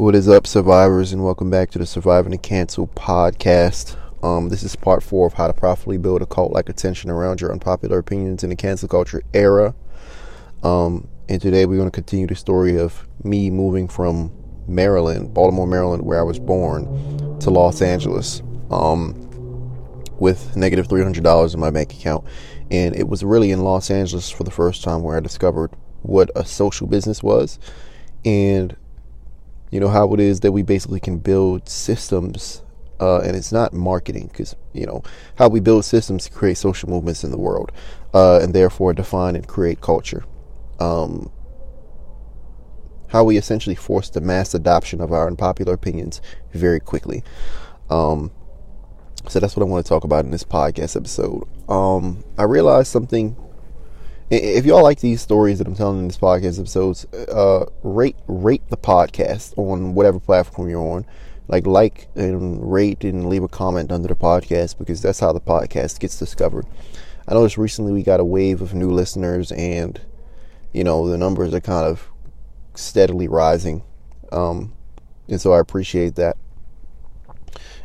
What is up, survivors, and welcome back to the Surviving the Cancel podcast. Um, this is part four of how to properly build a cult like attention around your unpopular opinions in the cancel culture era. Um, and today we're going to continue the story of me moving from Maryland, Baltimore, Maryland, where I was born, to Los Angeles um, with negative $300 in my bank account. And it was really in Los Angeles for the first time where I discovered what a social business was and you know how it is that we basically can build systems uh, and it's not marketing because you know how we build systems to create social movements in the world uh, and therefore define and create culture. Um, how we essentially force the mass adoption of our unpopular opinions very quickly. Um, so that's what i want to talk about in this podcast episode. Um, i realized something if y'all like these stories that I'm telling in this podcast episodes, uh, rate rate the podcast on whatever platform you're on. Like like and rate and leave a comment under the podcast because that's how the podcast gets discovered. I noticed recently we got a wave of new listeners and you know the numbers are kind of steadily rising, um, and so I appreciate that.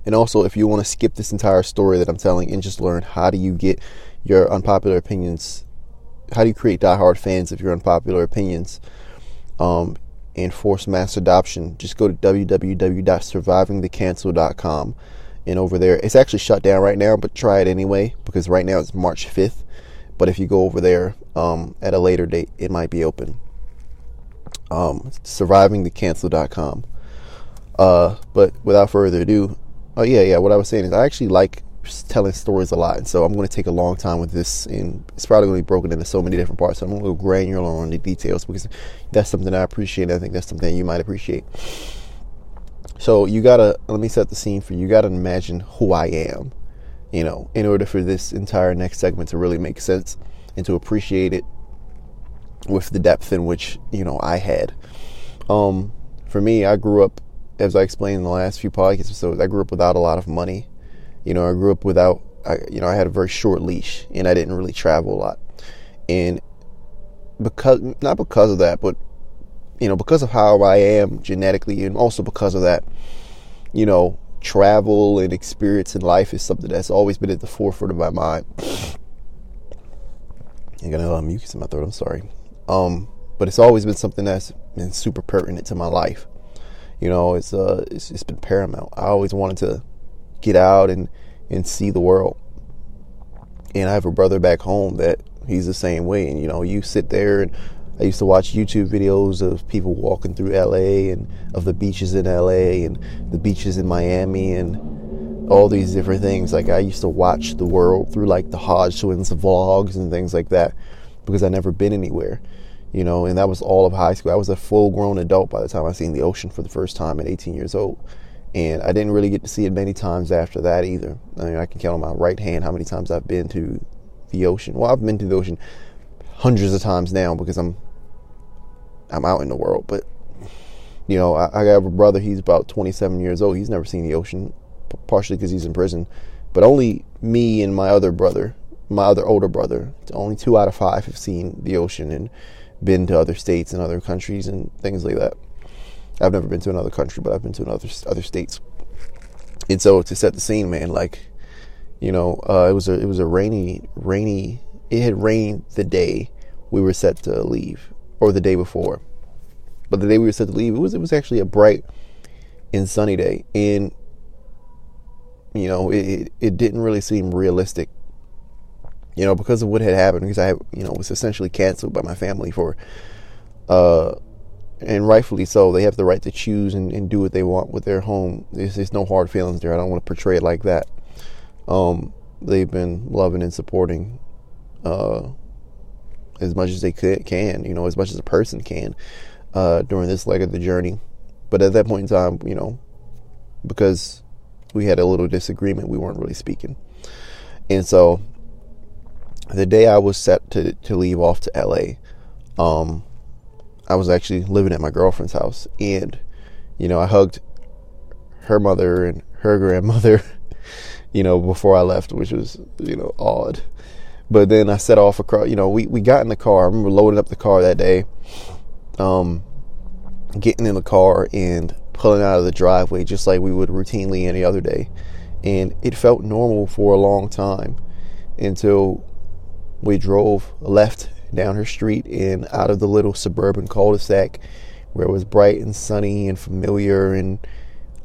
And also, if you want to skip this entire story that I'm telling and just learn how do you get your unpopular opinions how do you create diehard fans of your unpopular opinions um, and force mass adoption? Just go to www.survivingthecancel.com. And over there, it's actually shut down right now, but try it anyway because right now it's March 5th. But if you go over there um, at a later date, it might be open. Um, survivingthecancel.com. Uh, but without further ado, oh yeah, yeah. What I was saying is, I actually like telling stories a lot, and so I'm going to take a long time with this, and it's probably going to be broken into so many different parts. So I'm going to go granular on the details because that's something I appreciate. I think that's something you might appreciate. So you gotta let me set the scene for you. You gotta imagine who I am, you know, in order for this entire next segment to really make sense and to appreciate it with the depth in which you know I had. Um, for me, I grew up, as I explained in the last few podcast episodes, I grew up without a lot of money. You know, I grew up without, I, you know, I had a very short leash and I didn't really travel a lot. And because, not because of that, but, you know, because of how I am genetically and also because of that, you know, travel and experience in life is something that's always been at the forefront of my mind. I got a lot of mucus in my throat, I'm sorry. Um, but it's always been something that's been super pertinent to my life. You know, it's uh, it's, it's been paramount. I always wanted to get out and and see the world. And I have a brother back home that he's the same way. And you know, you sit there and I used to watch YouTube videos of people walking through LA and of the beaches in LA and the beaches in Miami and all these different things. Like I used to watch the world through like the Hodge Twins vlogs and things like that because I never been anywhere. You know, and that was all of high school. I was a full grown adult by the time I seen the ocean for the first time at 18 years old. And I didn't really get to see it many times after that either. I mean, I can count on my right hand how many times I've been to the ocean. Well, I've been to the ocean hundreds of times now because I'm I'm out in the world. But you know, I, I have a brother. He's about 27 years old. He's never seen the ocean, partially because he's in prison. But only me and my other brother, my other older brother, only two out of five have seen the ocean and been to other states and other countries and things like that. I've never been to another country, but I've been to another other states. And so to set the scene, man, like, you know, uh, it was a it was a rainy rainy. It had rained the day we were set to leave, or the day before. But the day we were set to leave, it was it was actually a bright and sunny day, and you know, it it didn't really seem realistic. You know, because of what had happened, because I, you know, was essentially canceled by my family for uh, and rightfully so. They have the right to choose and, and do what they want with their home. There's, there's, no hard feelings there. I don't want to portray it like that. Um, they've been loving and supporting uh, as much as they could, can, you know, as much as a person can uh, during this leg of the journey. But at that point in time, you know, because we had a little disagreement, we weren't really speaking. And so the day I was set to, to leave off to LA, um, I was actually living at my girlfriend's house, and you know, I hugged her mother and her grandmother, you know, before I left, which was you know odd. But then I set off across. You know, we we got in the car. I remember loading up the car that day, um, getting in the car and pulling out of the driveway just like we would routinely any other day. And it felt normal for a long time until we drove left down her street and out of the little suburban cul-de-sac where it was bright and sunny and familiar and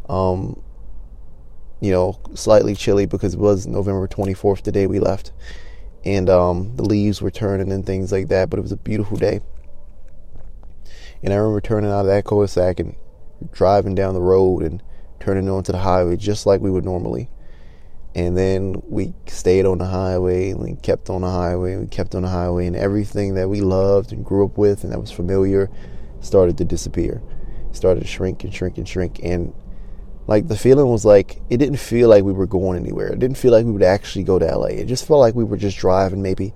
um, you know slightly chilly because it was November 24th the day we left. And um, the leaves were turning and things like that but it was a beautiful day. And I remember turning out of that cul-de-sac and driving down the road and turning onto the highway just like we would normally and then we stayed on the highway and we kept on the highway and we kept on the highway and everything that we loved and grew up with and that was familiar started to disappear. It started to shrink and shrink and shrink and like the feeling was like it didn't feel like we were going anywhere. It didn't feel like we would actually go to la it just felt like we were just driving maybe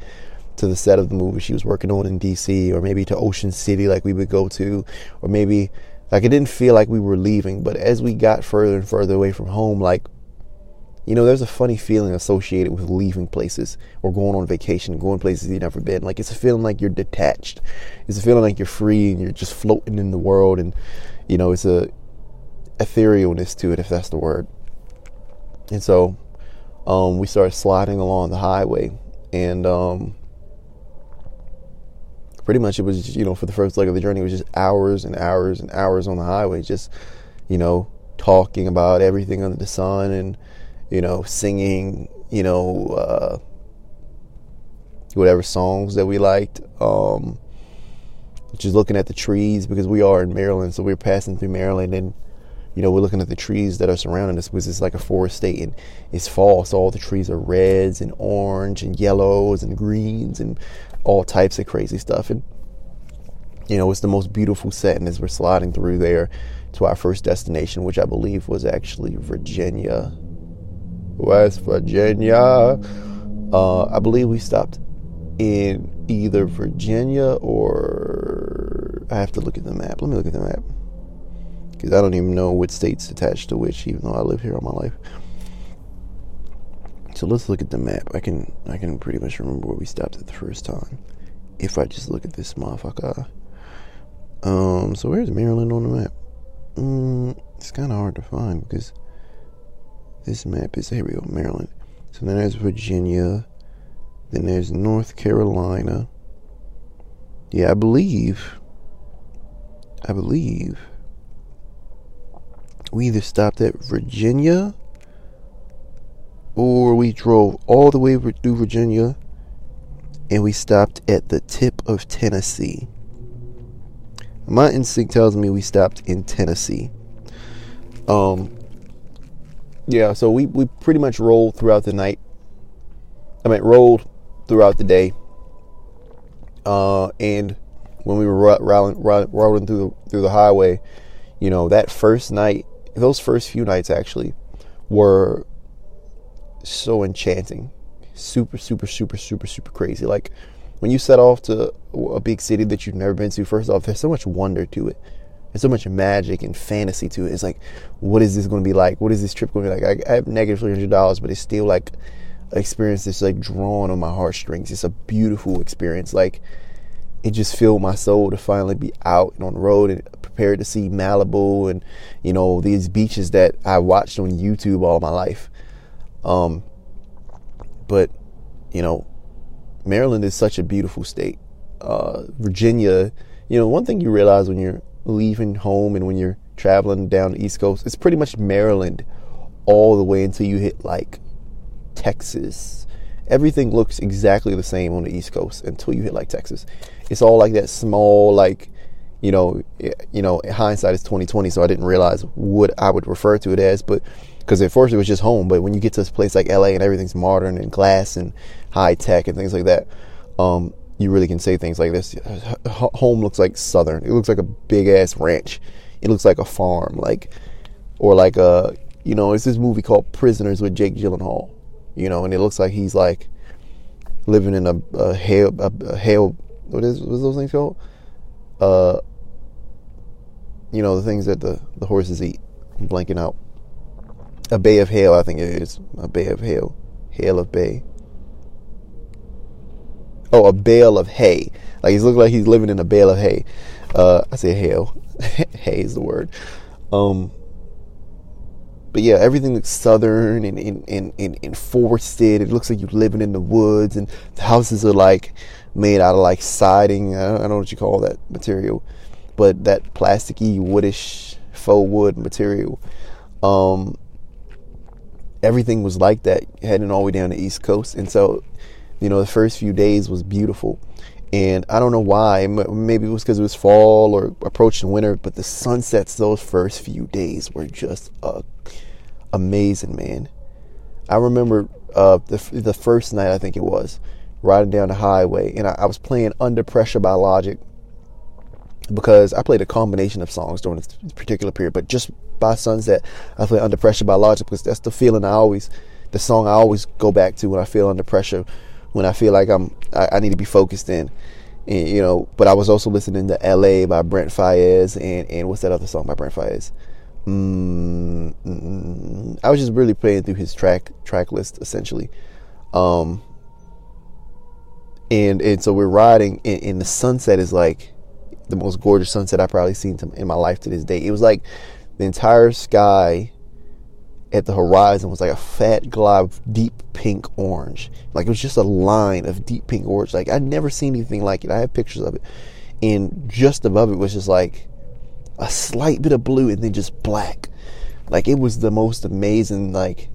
to the set of the movie she was working on in dc or maybe to ocean city like we would go to or maybe like it didn't feel like we were leaving. But as we got further and further away from home like you know, there's a funny feeling associated with leaving places or going on vacation, going places you've never been. Like it's a feeling like you're detached. It's a feeling like you're free and you're just floating in the world. And you know, it's a etherealness to it, if that's the word. And so, um, we started sliding along the highway, and um, pretty much it was, just, you know, for the first leg of the journey, it was just hours and hours and hours on the highway, just you know, talking about everything under the sun and you know, singing, you know, uh, whatever songs that we liked. Um, just looking at the trees because we are in Maryland, so we are passing through Maryland and you know we're looking at the trees that are surrounding us because it's like a forest state and it's fall, so all the trees are reds and orange and yellows and greens and all types of crazy stuff and you know it's the most beautiful setting as we're sliding through there to our first destination, which I believe was actually Virginia. West Virginia. Uh, I believe we stopped in either Virginia or I have to look at the map. Let me look at the map because I don't even know which states attached to which, even though I live here all my life. So let's look at the map. I can I can pretty much remember where we stopped at the first time if I just look at this motherfucker. Um, so where's Maryland on the map? Mm, it's kind of hard to find because this map is go, Maryland. So then there's Virginia. Then there's North Carolina. Yeah, I believe. I believe we either stopped at Virginia or we drove all the way through Virginia and we stopped at the tip of Tennessee. My instinct tells me we stopped in Tennessee. Um, yeah, so we, we pretty much rolled throughout the night. I mean, rolled throughout the day. Uh, and when we were rolling, rolling through the, through the highway, you know, that first night, those first few nights actually were so enchanting, super, super, super, super, super crazy. Like when you set off to a big city that you've never been to, first off, there's so much wonder to it. There's so much magic and fantasy to it. It's like, what is this going to be like? What is this trip going to be like? I, I have negative three hundred dollars, but it's still like experience that's like drawn on my heartstrings. It's a beautiful experience. Like it just filled my soul to finally be out and on the road and prepared to see Malibu and you know these beaches that I watched on YouTube all my life. Um, but you know, Maryland is such a beautiful state. Uh, Virginia, you know, one thing you realize when you're leaving home and when you're traveling down the East Coast, it's pretty much Maryland all the way until you hit like Texas. Everything looks exactly the same on the East Coast until you hit like Texas. It's all like that small, like you know, you know. Hindsight is twenty twenty, so I didn't realize what I would refer to it as, but because at first it was just home. But when you get to a place like LA and everything's modern and glass and high tech and things like that, um, you really can say things like this. Home looks like southern. It looks like a big ass ranch. It looks like a farm, like or like a you know. It's this movie called Prisoners with Jake Gyllenhaal, you know, and it looks like he's like living in a, a hail a, a hail. What is what's those things called? Uh, you know the things that the the horses eat. I'm blanking out. A bay of hail, I think it is. A bay of hail. Hail of bay oh, a bale of hay. Like he's looking like he's living in a bale of hay. Uh, I say hail. hay is the word. Um, but yeah, everything looks southern and, and, and, and, and forested. It looks like you're living in the woods, and the houses are like made out of like siding. I don't, I don't know what you call that material, but that plasticky, woodish, faux wood material. Um, everything was like that heading all the way down the East Coast. And so, you know, the first few days was beautiful. And I don't know why. Maybe it was because it was fall or approaching winter, but the sunsets those first few days were just uh, amazing, man. I remember uh, the the first night I think it was riding down the highway, and I, I was playing Under Pressure by Logic because I played a combination of songs during this particular period, but just by sunset, I played Under Pressure by Logic because that's the feeling I always, the song I always go back to when I feel under pressure, when I feel like I'm, I, I need to be focused in, and, you know. But I was also listening to L.A. by Brent Faiyaz and and what's that other song by Brent Faiyaz? Mm, mm, I was just really playing through his track track list essentially, um, and and so we're riding, and, and the sunset is like the most gorgeous sunset I've probably seen in my life to this day. It was like the entire sky at the horizon was like a fat glob of deep pink orange. Like it was just a line of deep pink orange. Like I'd never seen anything like it. I have pictures of it. And just above it was just like a slight bit of blue and then just black. Like it was the most amazing like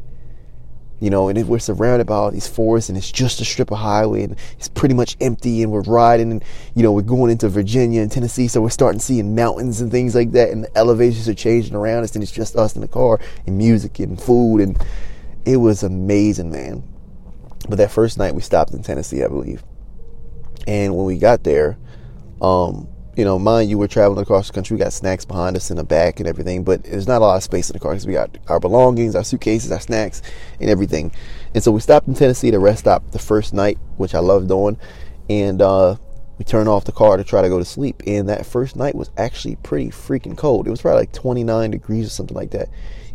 you know, and we're surrounded by all these forests, and it's just a strip of highway, and it's pretty much empty, and we're riding, and you know, we're going into Virginia and Tennessee, so we're starting seeing mountains and things like that, and the elevations are changing around us, and it's just us in the car, and music and food, and it was amazing, man. But that first night we stopped in Tennessee, I believe, and when we got there, um, you know, mind you, we're traveling across the country. We got snacks behind us in the back and everything, but there's not a lot of space in the car because we got our belongings, our suitcases, our snacks, and everything. And so we stopped in Tennessee to rest stop the first night, which I loved doing, and uh, we turned off the car to try to go to sleep. And that first night was actually pretty freaking cold. It was probably like 29 degrees or something like that,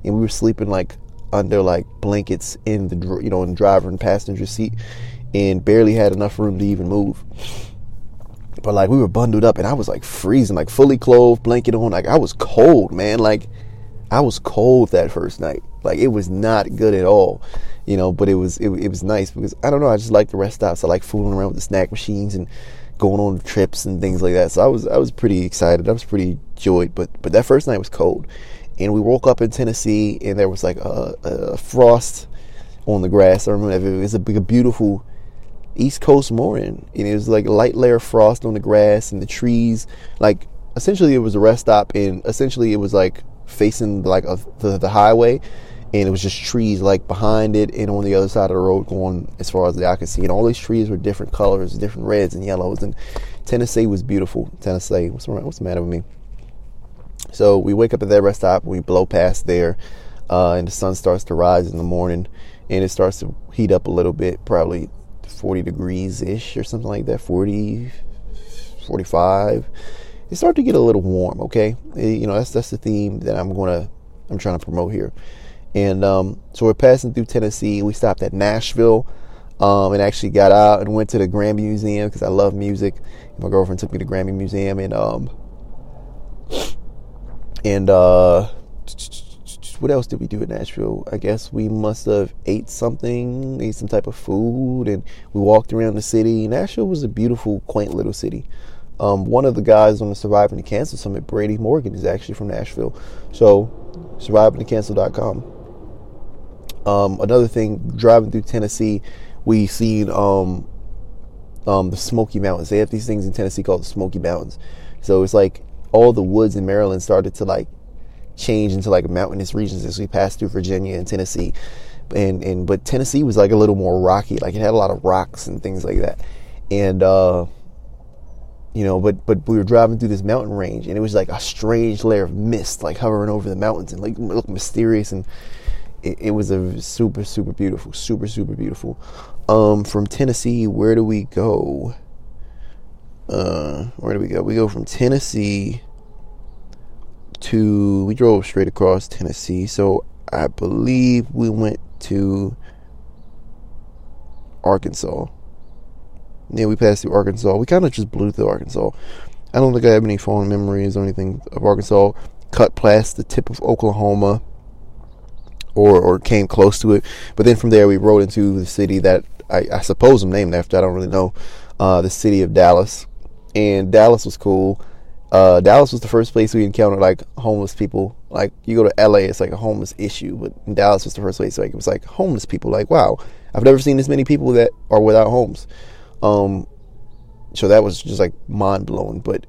and we were sleeping like under like blankets in the you know in the driver and passenger seat, and barely had enough room to even move. But like we were bundled up and I was like freezing, like fully clothed, blanket on. Like I was cold, man. Like I was cold that first night. Like it was not good at all, you know. But it was it, it was nice because I don't know. I just like the rest stops. I like fooling around with the snack machines and going on trips and things like that. So I was I was pretty excited. I was pretty joyed. But but that first night was cold, and we woke up in Tennessee and there was like a, a frost on the grass. I remember it was a, a beautiful East Coast morning. And it was like a light layer of frost on the grass and the trees. Like essentially, it was a rest stop, and essentially it was like facing like a, the the highway, and it was just trees like behind it and on the other side of the road going as far as the eye could see. And all these trees were different colors, different reds and yellows. And Tennessee was beautiful. Tennessee, what's what's the matter with me? So we wake up at that rest stop, we blow past there, uh, and the sun starts to rise in the morning, and it starts to heat up a little bit, probably 40 degrees ish or something like that 40 45 it started to get a little warm okay? Eh, you know that's that's the theme that i'm gonna i'm trying to promote here. And um, so we're passing through tennessee. We stopped at nashville um, and actually got out and went to the grammy museum because i love music. My girlfriend took me to grammy museum and um and uh what else did we do in Nashville? I guess we must have ate something, ate some type of food, and we walked around the city. Nashville was a beautiful, quaint little city. Um, one of the guys on the Surviving the Cancel Summit, Brady Morgan, is actually from Nashville. So, survivingthecancel.com. Um, another thing, driving through Tennessee, we seen um, um, the Smoky Mountains. They have these things in Tennessee called the Smoky Mountains. So it's like all the woods in Maryland started to like change into like mountainous regions as we passed through Virginia and Tennessee. And and but Tennessee was like a little more rocky, like it had a lot of rocks and things like that. And uh you know, but but we were driving through this mountain range and it was like a strange layer of mist like hovering over the mountains and like looked mysterious and it, it was a super super beautiful, super super beautiful. Um from Tennessee, where do we go? Uh where do we go? We go from Tennessee to we drove straight across Tennessee. So I believe we went to Arkansas. Yeah, we passed through Arkansas. We kind of just blew through Arkansas. I don't think I have any fond memories or anything of Arkansas. cut past the tip of Oklahoma or or came close to it. But then from there we rode into the city that I, I suppose I'm named after. I don't really know. Uh, the city of Dallas, and Dallas was cool. Uh, Dallas was the first place we encountered like homeless people. Like you go to LA, it's like a homeless issue, but Dallas was the first place like it was like homeless people. Like wow, I've never seen this many people that are without homes. Um, so that was just like mind blowing, but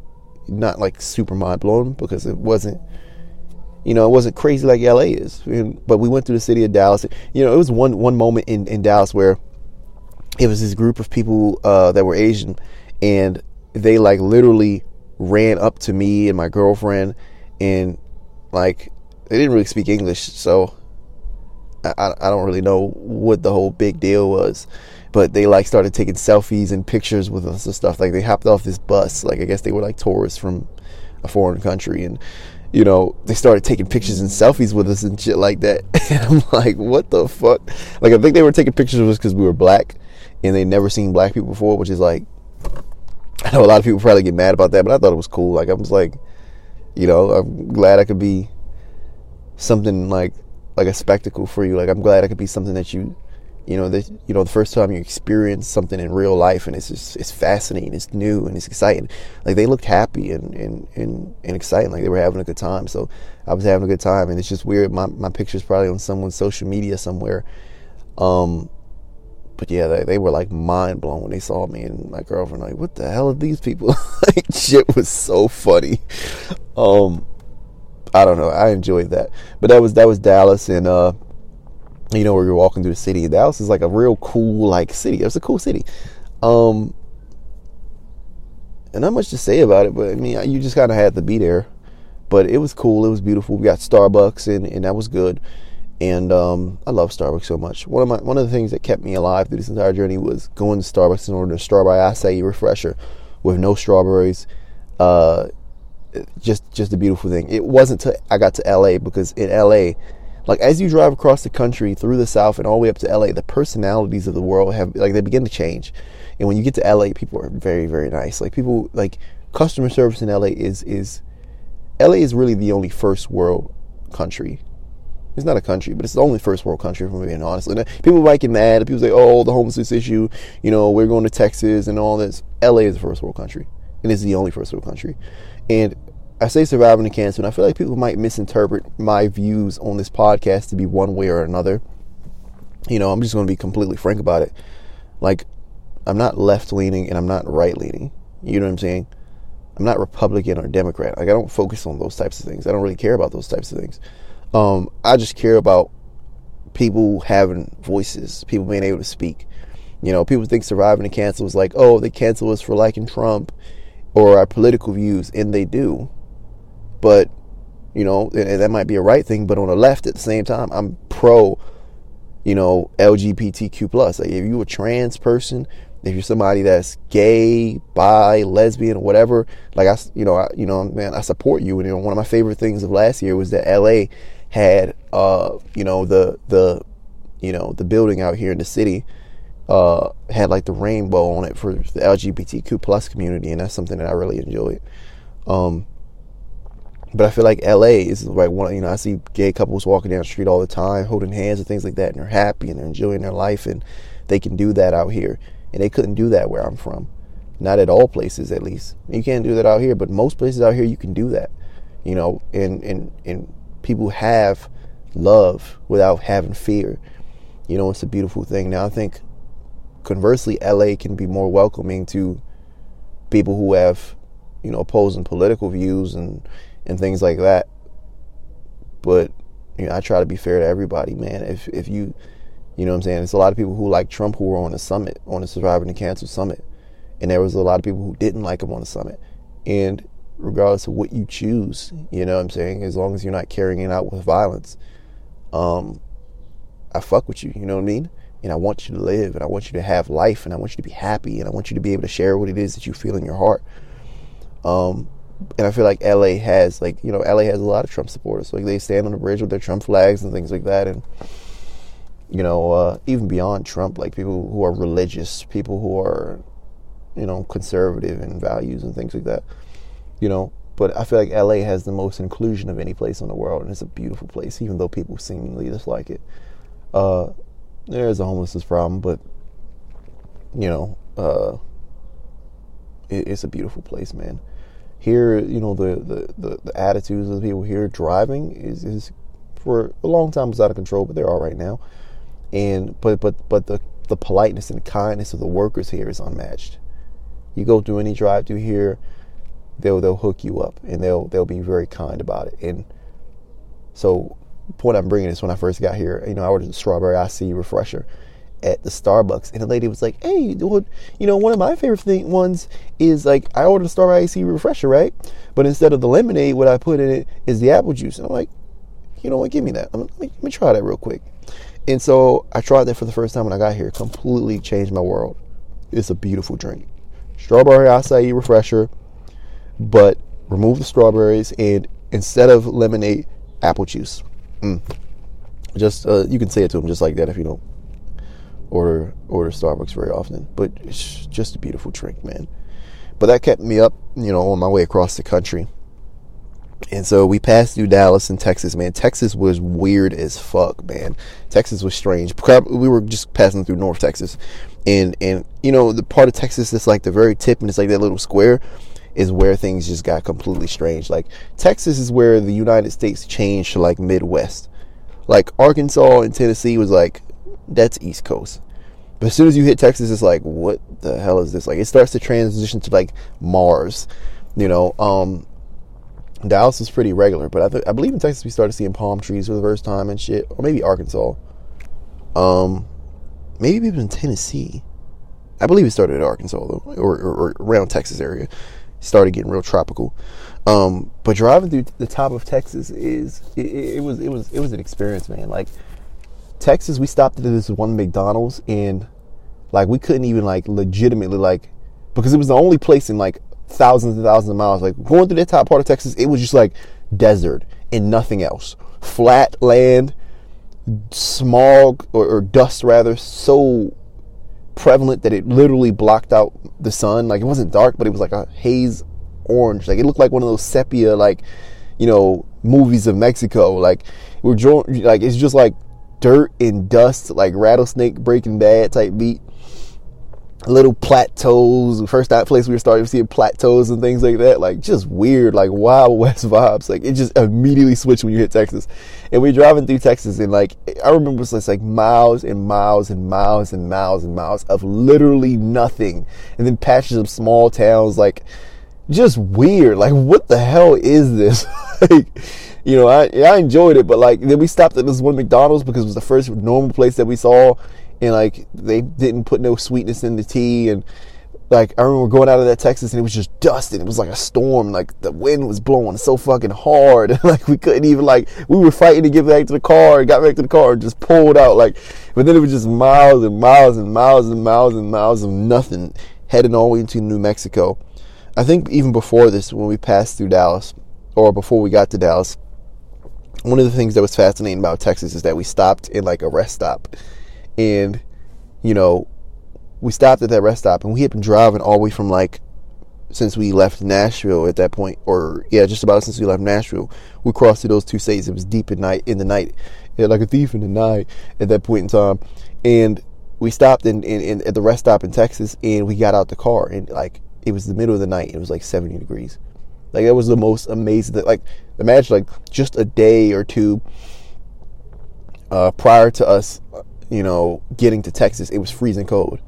not like super mind blowing because it wasn't you know, it wasn't crazy like LA is. But we went through the city of Dallas. You know, it was one one moment in, in Dallas where it was this group of people uh, that were Asian, and they like literally ran up to me and my girlfriend, and like they didn't really speak English, so I, I don't really know what the whole big deal was. But they like started taking selfies and pictures with us and stuff. Like they hopped off this bus. Like I guess they were like tourists from a foreign country, and you know, they started taking pictures and selfies with us and shit like that. And I'm like, what the fuck? Like, I think they were taking pictures of us because we were black and they never seen black people before, which is like, I know a lot of people probably get mad about that, but I thought it was cool. Like, I was like, you know, I'm glad I could be something like, like a spectacle for you. Like, I'm glad I could be something that you you know, the you know the first time you experience something in real life and it's just it's fascinating, it's new and it's exciting. Like they looked happy and and and, and exciting, like they were having a good time. So I was having a good time, and it's just weird. My my picture's probably on someone's social media somewhere. Um, but yeah, they, they were like mind blown when they saw me and my girlfriend. Like, what the hell are these people? like, shit was so funny. Um, I don't know. I enjoyed that, but that was that was Dallas, and uh, you know, where you're walking through the city. Dallas is like a real cool like city. It's a cool city. Um, and not much to say about it, but I mean, you just kind of had to be there. But it was cool. It was beautiful. We got Starbucks, and, and that was good. And um, I love Starbucks so much. One of my one of the things that kept me alive through this entire journey was going to Starbucks in order to strawberry acai refresher with no strawberries. Uh, just just a beautiful thing. It wasn't till I got to LA because in LA like as you drive across the country through the south and all the way up to LA, the personalities of the world have like they begin to change. And when you get to LA, people are very very nice. Like people like customer service in LA is is LA is really the only first world country. It's not a country, but it's the only first world country, if I'm being honest. And uh, people might get mad. People say, "Oh, the homelessness issue," you know, we're going to Texas and all this. LA is the first world country, and it's the only first world country. And I say surviving the cancel, and I feel like people might misinterpret my views on this podcast to be one way or another. You know, I'm just going to be completely frank about it. Like, I'm not left leaning and I'm not right leaning. You know what I'm saying? I'm not Republican or Democrat. Like, I don't focus on those types of things. I don't really care about those types of things. Um, I just care about people having voices, people being able to speak. You know, people think surviving the cancel is like, oh, they cancel us for liking Trump or our political views, and they do. But, you know, and that might be a right thing, but on the left at the same time, I'm pro, you know, LGBTQ plus. Like if you're a trans person, if you're somebody that's gay, bi, lesbian, whatever, like I, you know, I, you know, man, I support you. And you know, one of my favorite things of last year was that LA had, uh, you know, the the, you know, the building out here in the city, uh, had like the rainbow on it for the LGBTQ plus community, and that's something that I really enjoyed. Um, but I feel like LA is like one. You know, I see gay couples walking down the street all the time, holding hands and things like that, and they're happy and they're enjoying their life, and they can do that out here, and they couldn't do that where I'm from. Not at all places, at least. You can't do that out here, but most places out here you can do that. You know, and and and people have love without having fear. You know, it's a beautiful thing. Now I think conversely, LA can be more welcoming to people who have, you know, opposing political views and and things like that. But you know, I try to be fair to everybody, man. If if you you know what I'm saying? It's a lot of people who like Trump who were on the summit, on the Surviving the Cancel Summit. And there was a lot of people who didn't like him on the summit. And regardless of what you choose, you know what I'm saying? As long as you're not carrying it out with violence, um, I fuck with you, you know what I mean? And I want you to live and I want you to have life and I want you to be happy and I want you to be able to share what it is that you feel in your heart. Um, and I feel like LA has like you know LA has a lot of Trump supporters. Like they stand on the bridge with their Trump flags and things like that, and you know uh, even beyond Trump, like people who are religious, people who are you know conservative in values and things like that. You know, but I feel like LA has the most inclusion of any place in the world, and it's a beautiful place, even though people seemingly dislike it. Uh, there's a homelessness problem, but you know, uh, it, it's a beautiful place, man. Here, you know, the, the, the, the, attitudes of the people here driving is, is for a long time was out of control, but they're all right now. And but but but the the politeness and kindness of the workers here is unmatched. You go through any drive through here, they'll they'll hook you up and they'll they'll be very kind about it. And so, point I'm bringing is when I first got here, you know, I ordered a strawberry acai refresher at the Starbucks, and the lady was like, "Hey, well, you know, one of my favorite thing, ones is like I ordered a strawberry acai refresher, right? But instead of the lemonade, what I put in it is the apple juice." And I'm like, "You know what? Give me that. Let me, let me try that real quick." And so I tried that for the first time when I got here. Completely changed my world. It's a beautiful drink. Strawberry acai refresher, but remove the strawberries and instead of lemonade, apple juice. Mm. Just uh, you can say it to them just like that if you don't order order Starbucks very often. But it's just a beautiful drink, man. But that kept me up, you know, on my way across the country. And so we passed through Dallas and Texas, man. Texas was weird as fuck, man. Texas was strange. We were just passing through North Texas. And and you know, the part of Texas that's like the very tip and it's like that little square is where things just got completely strange. Like Texas is where the United States changed to like Midwest. Like Arkansas and Tennessee was like that's East Coast. But as soon as you hit Texas, it's like, what the hell is this? Like it starts to transition to like Mars. You know, um, Dallas was pretty regular, but I, th- I believe in Texas we started seeing palm trees for the first time and shit, or maybe Arkansas. Um, maybe even Tennessee. I believe it started at Arkansas though, or, or, or around Texas area. Started getting real tropical. Um, but driving through the top of Texas is it, it, was it was it was an experience, man. Like Texas, we stopped at this one McDonald's and like we couldn't even like legitimately like because it was the only place in like thousands and thousands of miles. Like going through the top part of Texas, it was just like desert and nothing else. Flat land, smog or, or dust rather, so prevalent that it literally blocked out the sun. Like it wasn't dark, but it was like a haze orange. Like it looked like one of those sepia like, you know, movies of Mexico. Like we're drawn like it's just like dirt and dust, like rattlesnake breaking bad type beat little plateaus. First that place we were starting to see plateaus and things like that. Like just weird, like Wild West vibes. Like it just immediately switched when you hit Texas. And we're driving through Texas and like I remember it's like miles and miles and miles and miles and miles of literally nothing. And then patches of small towns like just weird. Like what the hell is this? like you know, I I enjoyed it, but like then we stopped at this one McDonald's because it was the first normal place that we saw and like they didn't put no sweetness in the tea and like I remember going out of that Texas and it was just dusting. It was like a storm. Like the wind was blowing so fucking hard. And like we couldn't even like we were fighting to get back to the car and got back to the car and just pulled out like but then it was just miles and miles and miles and miles and miles of nothing heading all the way into New Mexico. I think even before this when we passed through Dallas or before we got to Dallas, one of the things that was fascinating about Texas is that we stopped in like a rest stop and you know we stopped at that rest stop and we had been driving all the way from like since we left Nashville at that point, or yeah, just about since we left Nashville, we crossed through those two states. It was deep at night, in the night, yeah, like a thief in the night at that point in time. And we stopped in, in, in, at the rest stop in Texas, and we got out the car, and like it was the middle of the night. It was like seventy degrees. Like that was the most amazing. Like imagine like just a day or two uh, prior to us you know, getting to Texas, it was freezing cold.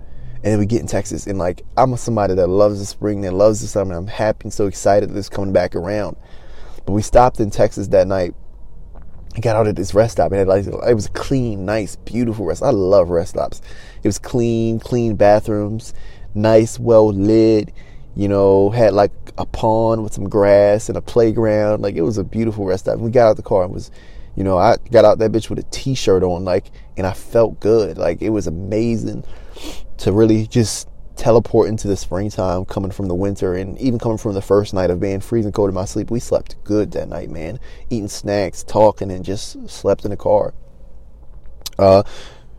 And then we get in Texas, and like, I'm somebody that loves the spring, that loves the summer. I'm happy and so excited that it's coming back around. But we stopped in Texas that night. I got out at this rest stop, and it, like, it was clean, nice, beautiful rest. I love rest stops. It was clean, clean bathrooms, nice, well lit. You know, had like a pond with some grass and a playground. Like it was a beautiful rest stop. We got out the car and was you know, I got out that bitch with a t-shirt on, like, and I felt good. Like, it was amazing to really just teleport into the springtime coming from the winter and even coming from the first night of being freezing cold in my sleep. We slept good that night, man. Eating snacks, talking, and just slept in the car. Uh,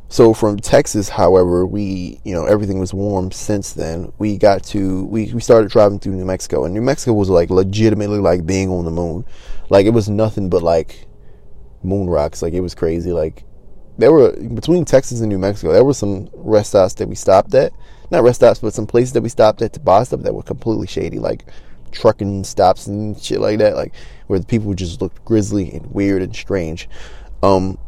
so from Texas, however, we you know everything was warm since then. We got to we we started driving through New Mexico, and New Mexico was like legitimately like being on the moon. Like it was nothing but like moon rocks. Like it was crazy. Like there were between Texas and New Mexico, there were some rest stops that we stopped at. Not rest stops, but some places that we stopped at to buy stuff that were completely shady, like trucking stops and shit like that. Like where the people just looked grisly and weird and strange. Um,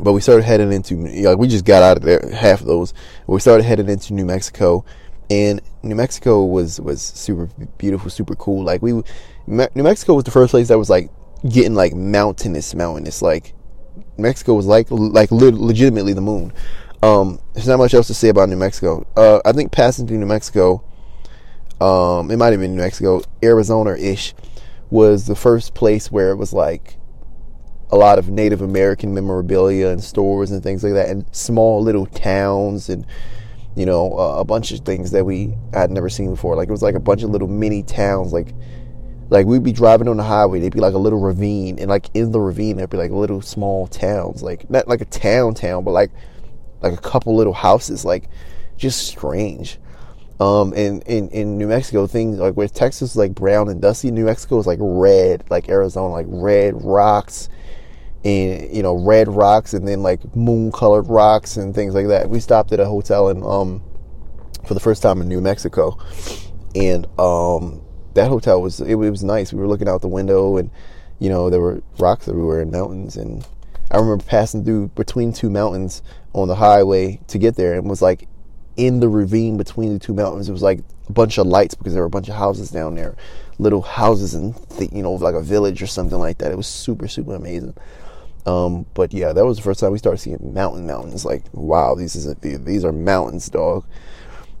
but we started heading into like we just got out of there half of those. We started heading into New Mexico, and New Mexico was was super beautiful, super cool. Like we, New Mexico was the first place that was like getting like mountainous, mountainous. Like Mexico was like like legitimately the moon. Um, there's not much else to say about New Mexico. Uh, I think passing through New Mexico, um, it might have been New Mexico, Arizona ish, was the first place where it was like a lot of Native American memorabilia and stores and things like that, and small little towns and you know uh, a bunch of things that we had never seen before. Like it was like a bunch of little mini towns. Like like we'd be driving on the highway, they'd be like a little ravine, and like in the ravine there'd be like little small towns. Like not like a town town, but like like a couple little houses. Like just strange. Um, and in, in New Mexico, things like where Texas is like brown and dusty, New Mexico is like red, like Arizona, like red rocks and you know red rocks and then like moon colored rocks and things like that. We stopped at a hotel in um for the first time in New Mexico, and um that hotel was it, it was nice. We were looking out the window and you know there were rocks everywhere and mountains and I remember passing through between two mountains on the highway to get there and was like in the ravine between the two mountains. It was like a bunch of lights because there were a bunch of houses down there, little houses and you know like a village or something like that. It was super super amazing. Um, but yeah, that was the first time we started seeing mountain mountains. Like, wow, these is these are mountains, dog.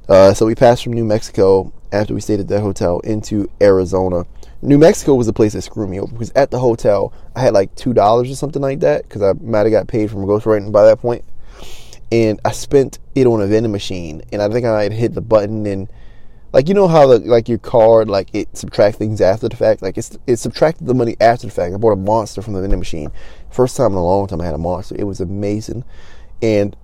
Uh, so we passed from New Mexico after we stayed at that hotel into Arizona. New Mexico was the place that screwed me over because at the hotel I had like two dollars or something like that because I might have got paid from ghostwriting by that point. and I spent it on a vending machine, and I think I had hit the button and like you know how the like your card like it subtract things after the fact? Like it's it subtracted the money after the fact. I bought a monster from the vending machine. First time in a long time i had a monster. It was amazing. And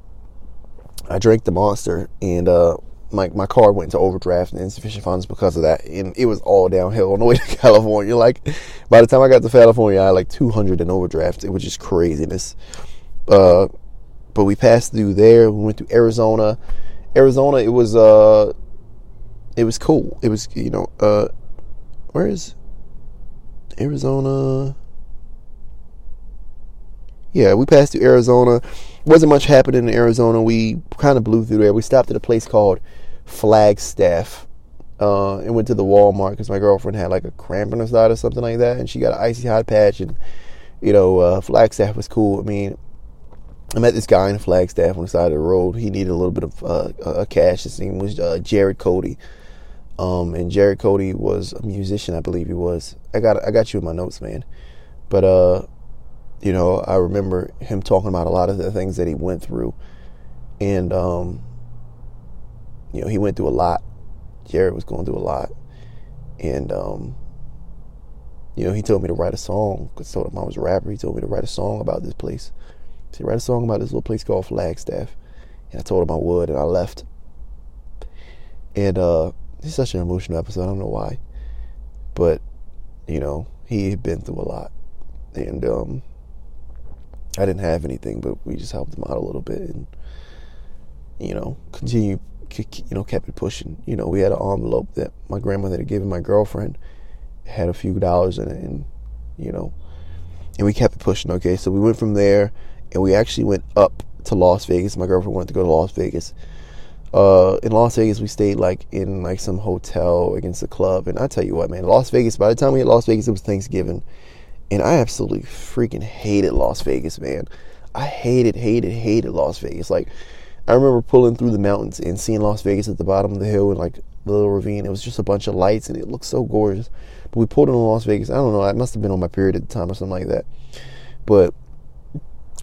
i drank the monster and uh my, my card went into overdraft and insufficient funds because of that and it was all downhill on the way to california like by the time i got to california i had like 200 in overdraft it was just craziness uh but we passed through there we went to arizona arizona it was uh it was cool. It was you know uh, where is Arizona? Yeah, we passed through Arizona. Wasn't much happening in Arizona. We kind of blew through there. We stopped at a place called Flagstaff. Uh, and went to the Walmart because my girlfriend had like a cramp in her side or something like that, and she got an icy hot patch. And you know, uh, Flagstaff was cool. I mean, I met this guy in Flagstaff on the side of the road. He needed a little bit of uh, cash. His name was uh, Jared Cody. Um, and Jared Cody was a musician, I believe he was. I got I got you in my notes, man. But uh, you know, I remember him talking about a lot of the things that he went through, and um, you know, he went through a lot. Jared was going through a lot, and um, you know, he told me to write a song. Cause I told him I was a rapper. He told me to write a song about this place. He write a song about this little place called Flagstaff, and I told him I would, and I left. And uh, it's such an emotional episode. I don't know why, but you know he had been through a lot, and um, I didn't have anything, but we just helped him out a little bit, and you know continue, you know, kept it pushing. You know, we had an envelope that my grandmother had given my girlfriend, had a few dollars in it, and you know, and we kept it pushing. Okay, so we went from there, and we actually went up to Las Vegas. My girlfriend wanted to go to Las Vegas uh, in Las Vegas, we stayed like in like some hotel against the club, and I tell you what, man, Las Vegas. By the time we hit Las Vegas, it was Thanksgiving, and I absolutely freaking hated Las Vegas, man. I hated, hated, hated Las Vegas. Like, I remember pulling through the mountains and seeing Las Vegas at the bottom of the hill and like the little ravine. It was just a bunch of lights, and it looked so gorgeous. But we pulled into Las Vegas. I don't know. I must have been on my period at the time or something like that. But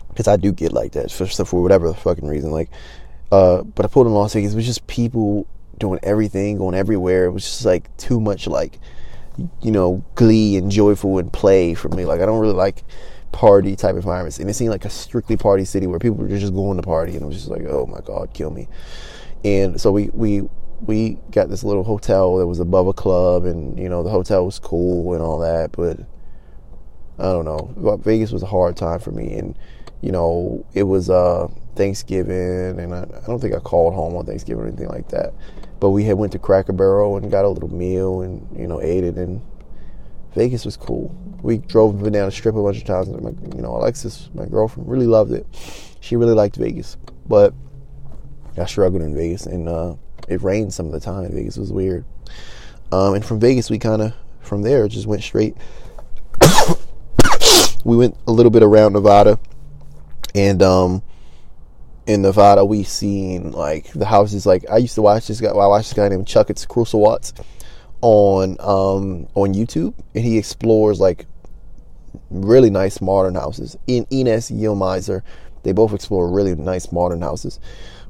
because I do get like that for, for whatever the fucking reason. Like uh, but I pulled in Las Vegas. It was just people doing everything, going everywhere. It was just like too much like, you know, glee and joyful and play for me. Like I don't really like party type environments, and it seemed like a strictly party city where people were just going to party, and it was just like, oh my god, kill me. And so we we we got this little hotel that was above a club, and you know the hotel was cool and all that, but I don't know. Vegas was a hard time for me, and you know it was uh, Thanksgiving, and I, I don't think I called home on Thanksgiving or anything like that. But we had went to Cracker Barrel and got a little meal, and you know ate it, and Vegas was cool. We drove down the strip a bunch of times. My, you know, Alexis, my girlfriend, really loved it. She really liked Vegas, but I struggled in Vegas, and uh, it rained some of the time in Vegas. It was weird. Um, and from Vegas, we kind of from there just went straight. we went a little bit around Nevada, and um, in Nevada, we seen like the houses. Like I used to watch this guy. I watched this guy named Chuck. It's Crucial Watts on um, on YouTube, and he explores like really nice modern houses. In Enes Yilmazer, they both explore really nice modern houses.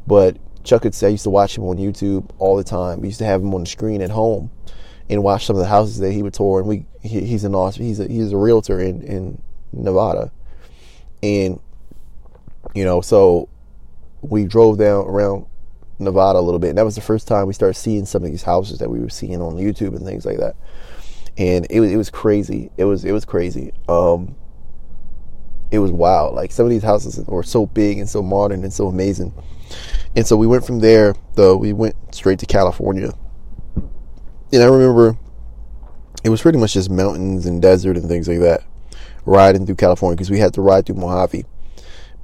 But Chuck could say I used to watch him on YouTube all the time. We used to have him on the screen at home and watch some of the houses that he would tour. And we he, he's an awesome he's a he's a realtor in in Nevada, and you know so we drove down around Nevada a little bit. And that was the first time we started seeing some of these houses that we were seeing on YouTube and things like that. And it was it was crazy. It was it was crazy. Um, it was wild. Like some of these houses were so big and so modern and so amazing. And so we went from there, though, we went straight to California. And I remember it was pretty much just mountains and desert and things like that, riding through California because we had to ride through Mojave.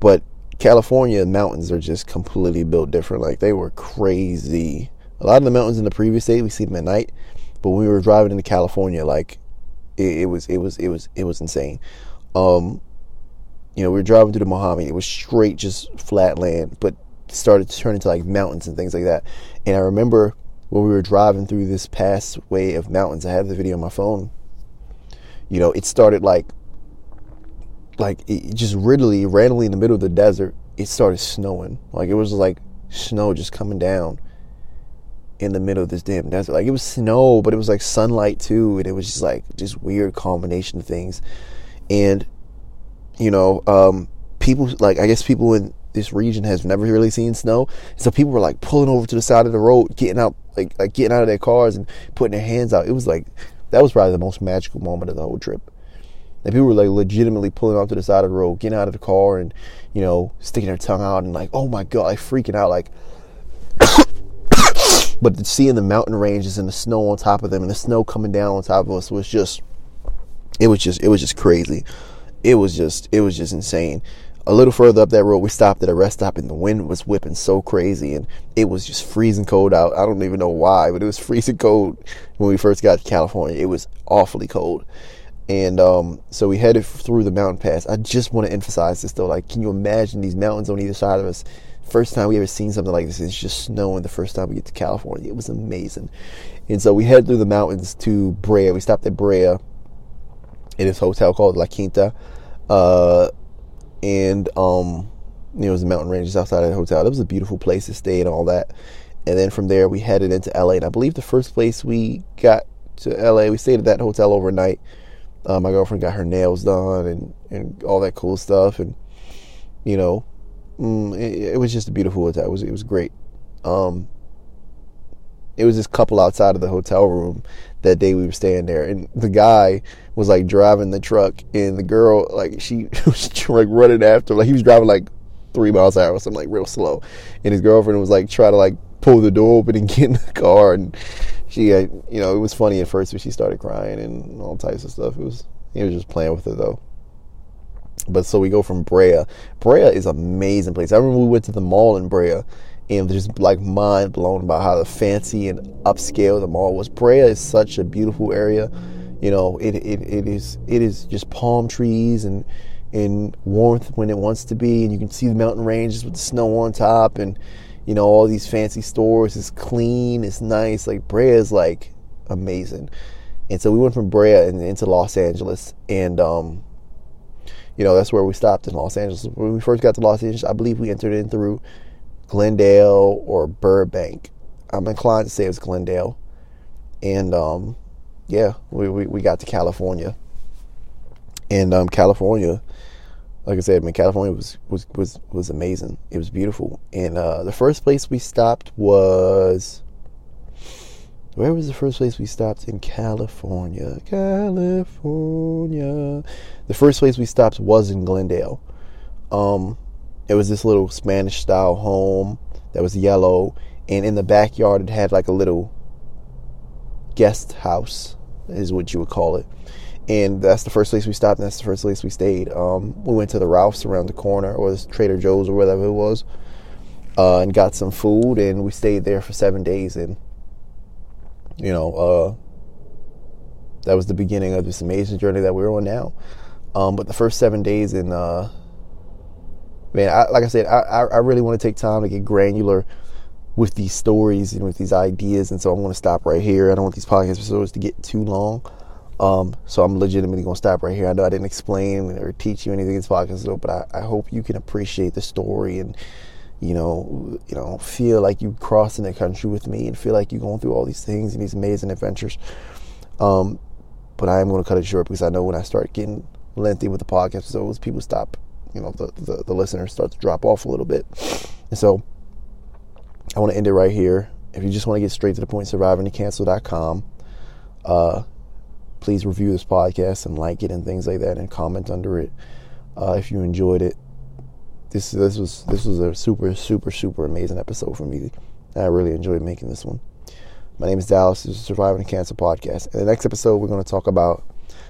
But California mountains are just completely built different. Like they were crazy. A lot of the mountains in the previous state we see them at night, but when we were driving into California, like it, it was it was it was it was insane. Um, you know, we were driving through the Mojave. It was straight, just flat land, but started to turn into like mountains and things like that. And I remember when we were driving through this past way of mountains, I have the video on my phone. You know, it started like, like it just really randomly in the middle of the desert, it started snowing. Like it was like snow just coming down in the middle of this damn desert. Like it was snow, but it was like sunlight too, and it was just like just weird combination of things. And you know, um, people like I guess people in this region has never really seen snow. So people were like pulling over to the side of the road, getting out, like like getting out of their cars and putting their hands out. It was like that was probably the most magical moment of the whole trip. And people were like legitimately pulling off to the side of the road, getting out of the car, and you know sticking their tongue out and like, oh my god, like freaking out, like. but seeing the mountain ranges and the snow on top of them and the snow coming down on top of us was just, it was just, it was just crazy. It was just, it was just insane a little further up that road, we stopped at a rest stop, and the wind was whipping so crazy, and it was just freezing cold out. I don't even know why, but it was freezing cold when we first got to California. It was awfully cold, and um, so we headed through the mountain pass. I just want to emphasize this though, like, can you imagine these mountains on either side of us? First time we ever seen something like this, it's just snowing. The first time we get to California, it was amazing, and so we head through the mountains to Brea. We stopped at Brea in this hotel called La Quinta. Uh, and um, you know, it was the mountain ranges outside of the hotel. It was a beautiful place to stay and all that. And then from there, we headed into LA. And I believe the first place we got to LA, we stayed at that hotel overnight. Uh, my girlfriend got her nails done and, and all that cool stuff. And, you know, mm, it, it, was just a beautiful hotel. It was, it was great. Um, it was this couple outside of the hotel room that day we were staying there, and the guy was like driving the truck, and the girl like she was like running after, like he was driving like three miles an hour or something like real slow, and his girlfriend was like trying to like pull the door open and get in the car, and she, had, you know, it was funny at first, but she started crying and all types of stuff. It was he was just playing with her though. But so we go from Brea. Brea is amazing place. I remember we went to the mall in Brea and just like mind blown about how the fancy and upscale the mall was. Brea is such a beautiful area. You know, it, it, it is it is just palm trees and and warmth when it wants to be, and you can see the mountain ranges with the snow on top, and you know all these fancy stores. It's clean, it's nice. Like Brea is like amazing, and so we went from Brea and into Los Angeles, and um, you know that's where we stopped in Los Angeles. When we first got to Los Angeles, I believe we entered in through Glendale or Burbank. I'm inclined to say it was Glendale. And um, yeah, we, we, we got to California. And um, California, like I said, I mean, California was was was was amazing. It was beautiful. And uh, the first place we stopped was where was the first place we stopped in California? California. The first place we stopped was in Glendale. Um, it was this little Spanish style home that was yellow, and in the backyard it had like a little guest house, is what you would call it. And that's the first place we stopped, and that's the first place we stayed. Um, we went to the Ralph's around the corner, or the Trader Joe's, or whatever it was, uh, and got some food, and we stayed there for seven days. And you know, uh, that was the beginning of this amazing journey that we're on now. Um, but the first seven days in uh, man, I, like I said, I, I really want to take time to get granular with these stories and with these ideas, and so I'm going to stop right here. I don't want these podcast episodes to get too long, um, so I'm legitimately going to stop right here. I know I didn't explain or teach you anything in this podcast, but I, I hope you can appreciate the story and you know, you know, feel like you crossing the country with me and feel like you're going through all these things and these amazing adventures. Um, but I am going to cut it short because I know when I start getting lengthy with the podcast episodes, people stop you know the, the, the listeners start to drop off a little bit. And so I want to end it right here. If you just want to get straight to the point, survivingtocancel.com. Uh, please review this podcast and like it and things like that and comment under it uh, if you enjoyed it. This this was this was a super super super amazing episode for me. I really enjoyed making this one. My name is Dallas. This is Surviving Cancel podcast. In the next episode, we're going to talk about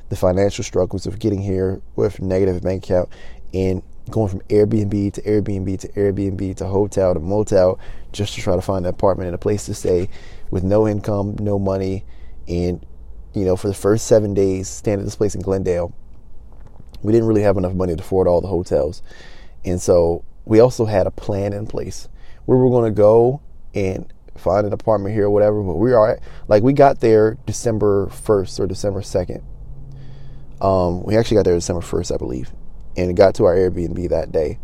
the financial struggles of getting here with negative bank account and going from Airbnb to Airbnb to Airbnb to hotel to motel just to try to find an apartment and a place to stay with no income, no money. And, you know, for the first seven days, staying at this place in Glendale, we didn't really have enough money to afford all the hotels. And so we also had a plan in place we were going to go and find an apartment here or whatever. But we are like, we got there December 1st or December 2nd. Um, we actually got there December 1st, I believe and got to our Airbnb that day.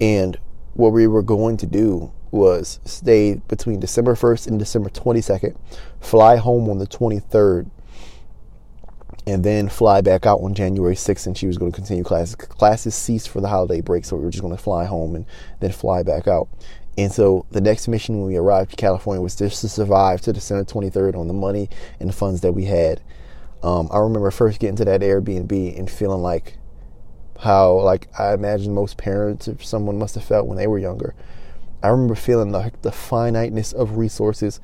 And what we were going to do was stay between December 1st and December 22nd, fly home on the 23rd, and then fly back out on January 6th. And she was going to continue classes. Classes ceased for the holiday break, so we were just going to fly home and then fly back out. And so the next mission when we arrived to California was just to survive to December 23rd on the money and the funds that we had. Um, I remember first getting to that Airbnb and feeling like how like I imagine most parents if someone must have felt when they were younger. I remember feeling like the finiteness of resources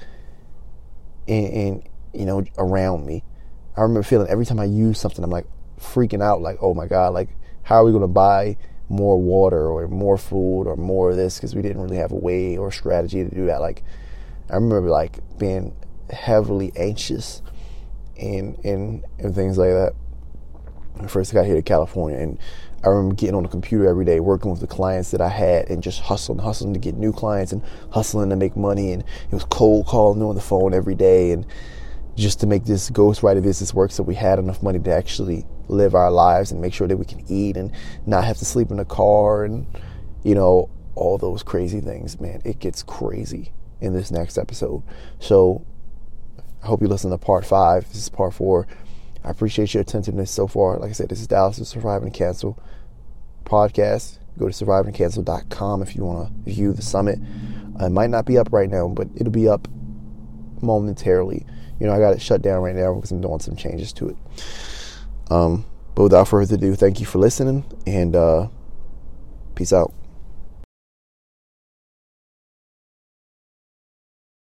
and, you know around me. I remember feeling every time I use something I'm like freaking out like oh my god like how are we going to buy more water or more food or more of this because we didn't really have a way or strategy to do that like I remember like being heavily anxious and and, and things like that when I first got here to California. And I remember getting on the computer every day, working with the clients that I had, and just hustling, hustling to get new clients and hustling to make money. And it was cold calling on the phone every day, and just to make this ghostwriter business work, so we had enough money to actually live our lives and make sure that we can eat and not have to sleep in a car, and you know all those crazy things. Man, it gets crazy in this next episode. So I hope you listen to part five. This is part four. I appreciate your attentiveness so far. Like I said, this is Dallas Surviving Cancel podcast. Go to survivingcancel.com if you want to view the summit. Uh, it might not be up right now, but it'll be up momentarily. You know, I got it shut down right now because I'm doing some changes to it. Um, but without further ado, thank you for listening and uh, peace out.